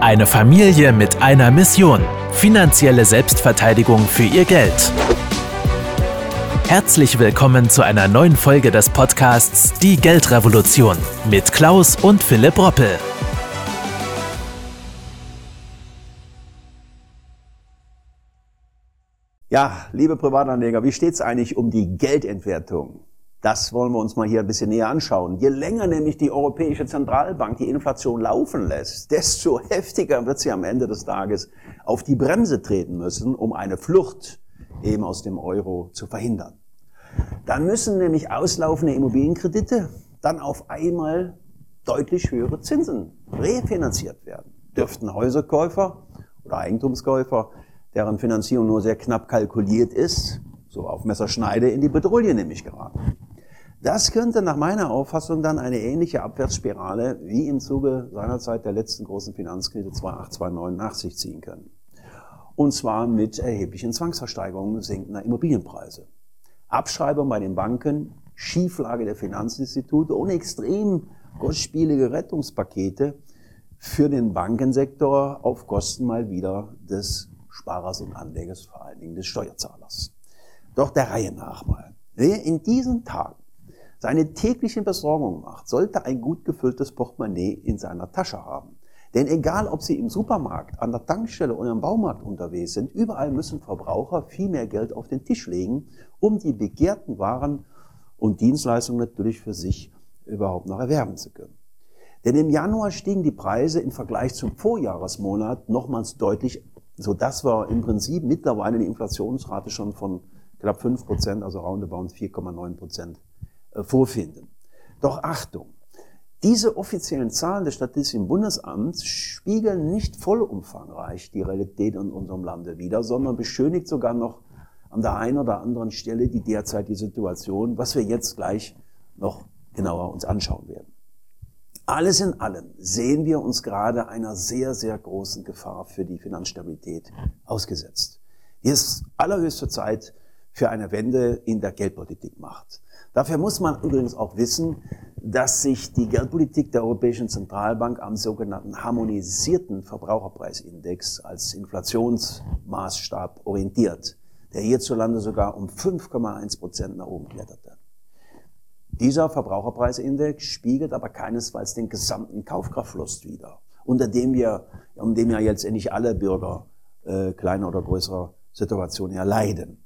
Eine Familie mit einer Mission. Finanzielle Selbstverteidigung für ihr Geld. Herzlich willkommen zu einer neuen Folge des Podcasts Die Geldrevolution mit Klaus und Philipp Roppel. Ja, liebe Privatanleger, wie steht es eigentlich um die Geldentwertung? Das wollen wir uns mal hier ein bisschen näher anschauen. Je länger nämlich die Europäische Zentralbank die Inflation laufen lässt, desto heftiger wird sie am Ende des Tages auf die Bremse treten müssen, um eine Flucht eben aus dem Euro zu verhindern. Dann müssen nämlich auslaufende Immobilienkredite dann auf einmal deutlich höhere Zinsen refinanziert werden. Dürften Häuserkäufer oder Eigentumskäufer, deren Finanzierung nur sehr knapp kalkuliert ist, so auf Messerschneide in die Bedrohung nämlich geraten. Das könnte nach meiner Auffassung dann eine ähnliche Abwärtsspirale wie im Zuge seinerzeit der letzten großen Finanzkrise 2008, 2009 nach sich ziehen können. Und zwar mit erheblichen Zwangsversteigerungen sinkender Immobilienpreise. Abschreibung bei den Banken, Schieflage der Finanzinstitute und extrem kostspielige Rettungspakete für den Bankensektor auf Kosten mal wieder des Sparers und Anlegers, vor allen Dingen des Steuerzahlers. Doch der Reihe nach mal. Wer in diesen Tagen seine tägliche Versorgung macht, sollte ein gut gefülltes Portemonnaie in seiner Tasche haben. Denn egal, ob Sie im Supermarkt, an der Tankstelle oder im Baumarkt unterwegs sind, überall müssen Verbraucher viel mehr Geld auf den Tisch legen, um die begehrten Waren und Dienstleistungen natürlich für sich überhaupt noch erwerben zu können. Denn im Januar stiegen die Preise im Vergleich zum Vorjahresmonat nochmals deutlich, so dass wir im Prinzip mittlerweile eine Inflationsrate schon von knapp 5 Prozent, also roundabout 4,9 Prozent äh, vorfinden. Doch Achtung, diese offiziellen Zahlen des Statistischen Bundesamts spiegeln nicht vollumfangreich die Realität in unserem Lande wider, sondern beschönigt sogar noch an der einen oder anderen Stelle die derzeitige Situation, was wir jetzt gleich noch genauer uns anschauen werden. Alles in allem sehen wir uns gerade einer sehr, sehr großen Gefahr für die Finanzstabilität ausgesetzt. Hier ist allerhöchste Zeit für eine Wende in der Geldpolitik macht. Dafür muss man übrigens auch wissen, dass sich die Geldpolitik der Europäischen Zentralbank am sogenannten harmonisierten Verbraucherpreisindex als Inflationsmaßstab orientiert, der hierzulande sogar um 5,1 Prozent nach oben kletterte. Dieser Verbraucherpreisindex spiegelt aber keinesfalls den gesamten Kaufkraftverlust wider, unter dem wir, um dem ja jetzt endlich alle Bürger äh, kleiner oder größerer Situation ja leiden.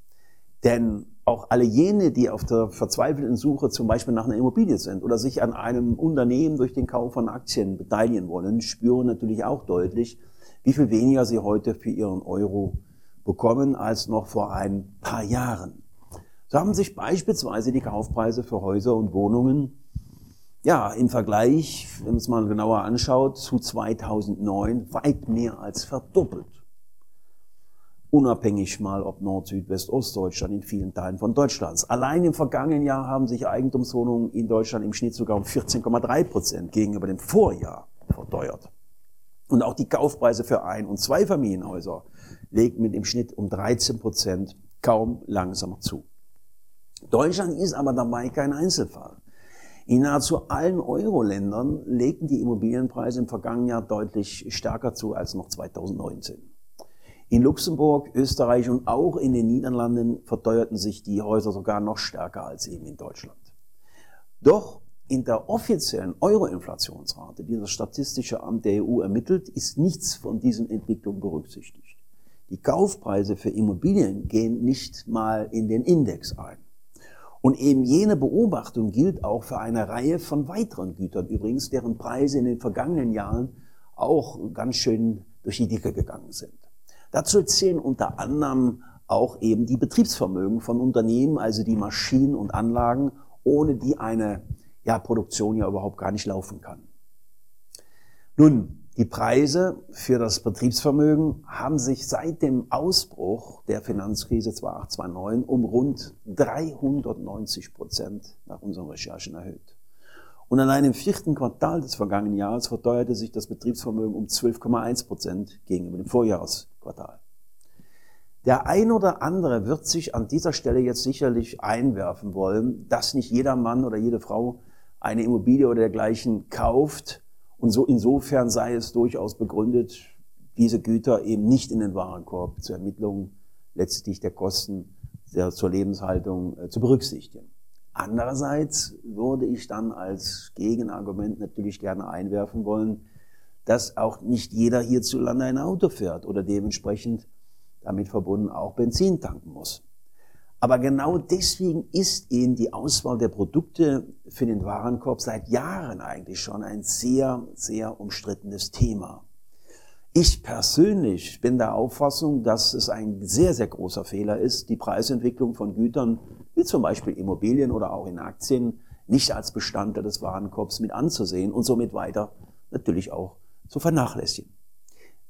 Denn auch alle jene, die auf der verzweifelten Suche zum Beispiel nach einer Immobilie sind oder sich an einem Unternehmen durch den Kauf von Aktien beteiligen wollen, spüren natürlich auch deutlich, wie viel weniger sie heute für ihren Euro bekommen als noch vor ein paar Jahren. So haben sich beispielsweise die Kaufpreise für Häuser und Wohnungen ja, im Vergleich, wenn man es mal genauer anschaut, zu 2009 weit mehr als verdoppelt unabhängig mal ob Nord, Süd, West, Ostdeutschland in vielen Teilen von Deutschlands. Allein im vergangenen Jahr haben sich Eigentumswohnungen in Deutschland im Schnitt sogar um 14,3 Prozent gegenüber dem Vorjahr verteuert. Und auch die Kaufpreise für Ein- und Zweifamilienhäuser legen mit im Schnitt um 13 Prozent kaum langsamer zu. Deutschland ist aber dabei kein Einzelfall. In nahezu allen Euro-Ländern legten die Immobilienpreise im vergangenen Jahr deutlich stärker zu als noch 2019. In Luxemburg, Österreich und auch in den Niederlanden verteuerten sich die Häuser sogar noch stärker als eben in Deutschland. Doch in der offiziellen Euro-Inflationsrate, die das Statistische Amt der EU ermittelt, ist nichts von diesen Entwicklungen berücksichtigt. Die Kaufpreise für Immobilien gehen nicht mal in den Index ein. Und eben jene Beobachtung gilt auch für eine Reihe von weiteren Gütern übrigens, deren Preise in den vergangenen Jahren auch ganz schön durch die Dicke gegangen sind. Dazu zählen unter anderem auch eben die Betriebsvermögen von Unternehmen, also die Maschinen und Anlagen, ohne die eine ja, Produktion ja überhaupt gar nicht laufen kann. Nun, die Preise für das Betriebsvermögen haben sich seit dem Ausbruch der Finanzkrise 2008-2009 um rund 390 Prozent nach unseren Recherchen erhöht. Und allein im vierten Quartal des vergangenen Jahres verteuerte sich das Betriebsvermögen um 12,1 Prozent gegenüber dem Vorjahresquartal. Der ein oder andere wird sich an dieser Stelle jetzt sicherlich einwerfen wollen, dass nicht jeder Mann oder jede Frau eine Immobilie oder dergleichen kauft Und so insofern sei es durchaus begründet, diese Güter eben nicht in den Warenkorb zur Ermittlung letztlich der Kosten der, zur Lebenshaltung äh, zu berücksichtigen. Andererseits würde ich dann als Gegenargument natürlich gerne einwerfen wollen, dass auch nicht jeder hierzulande ein Auto fährt oder dementsprechend damit verbunden auch Benzin tanken muss. Aber genau deswegen ist eben die Auswahl der Produkte für den Warenkorb seit Jahren eigentlich schon ein sehr, sehr umstrittenes Thema. Ich persönlich bin der Auffassung, dass es ein sehr, sehr großer Fehler ist, die Preisentwicklung von Gütern, wie zum Beispiel Immobilien oder auch in Aktien, nicht als Bestandteil des Warenkorbs mit anzusehen und somit weiter natürlich auch zu vernachlässigen.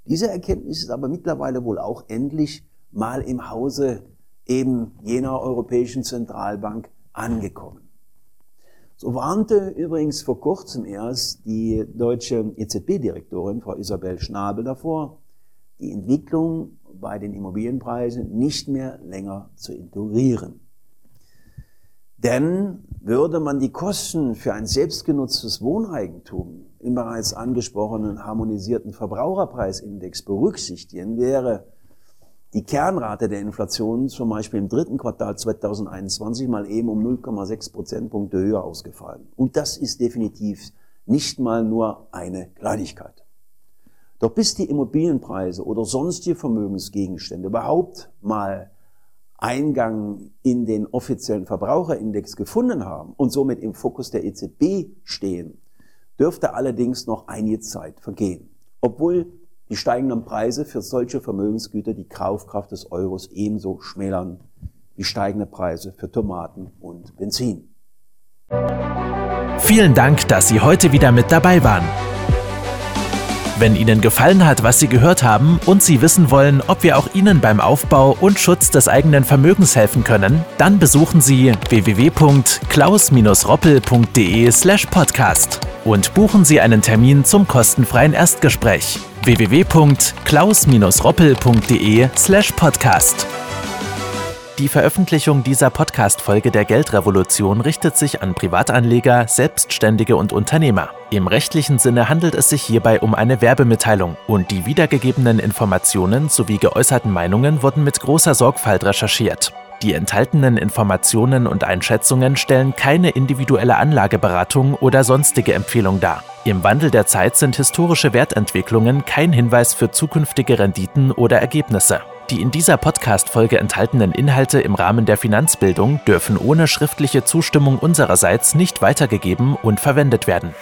Diese Erkenntnis ist aber mittlerweile wohl auch endlich mal im Hause eben jener Europäischen Zentralbank angekommen. So warnte übrigens vor kurzem erst die deutsche EZB-Direktorin, Frau Isabel Schnabel, davor, die Entwicklung bei den Immobilienpreisen nicht mehr länger zu ignorieren. Denn würde man die Kosten für ein selbstgenutztes Wohneigentum im bereits angesprochenen harmonisierten Verbraucherpreisindex berücksichtigen, wäre die Kernrate der Inflation zum Beispiel im dritten Quartal 2021 mal eben um 0,6 Prozentpunkte höher ausgefallen. Und das ist definitiv nicht mal nur eine Kleinigkeit. Doch bis die Immobilienpreise oder sonstige Vermögensgegenstände überhaupt mal Eingang in den offiziellen Verbraucherindex gefunden haben und somit im Fokus der EZB stehen, dürfte allerdings noch einige Zeit vergehen. Obwohl die steigenden Preise für solche Vermögensgüter die Kaufkraft des Euros ebenso schmälern wie steigende Preise für Tomaten und Benzin. Vielen Dank, dass Sie heute wieder mit dabei waren. Wenn Ihnen gefallen hat, was Sie gehört haben und Sie wissen wollen, ob wir auch Ihnen beim Aufbau und Schutz des eigenen Vermögens helfen können, dann besuchen Sie www.klaus-roppel.de/podcast und buchen Sie einen Termin zum kostenfreien Erstgespräch www.klaus-roppel.de/podcast. Die Veröffentlichung dieser Podcast-Folge der Geldrevolution richtet sich an Privatanleger, Selbstständige und Unternehmer. Im rechtlichen Sinne handelt es sich hierbei um eine Werbemitteilung und die wiedergegebenen Informationen sowie geäußerten Meinungen wurden mit großer Sorgfalt recherchiert. Die enthaltenen Informationen und Einschätzungen stellen keine individuelle Anlageberatung oder sonstige Empfehlung dar. Im Wandel der Zeit sind historische Wertentwicklungen kein Hinweis für zukünftige Renditen oder Ergebnisse. Die in dieser Podcast-Folge enthaltenen Inhalte im Rahmen der Finanzbildung dürfen ohne schriftliche Zustimmung unsererseits nicht weitergegeben und verwendet werden.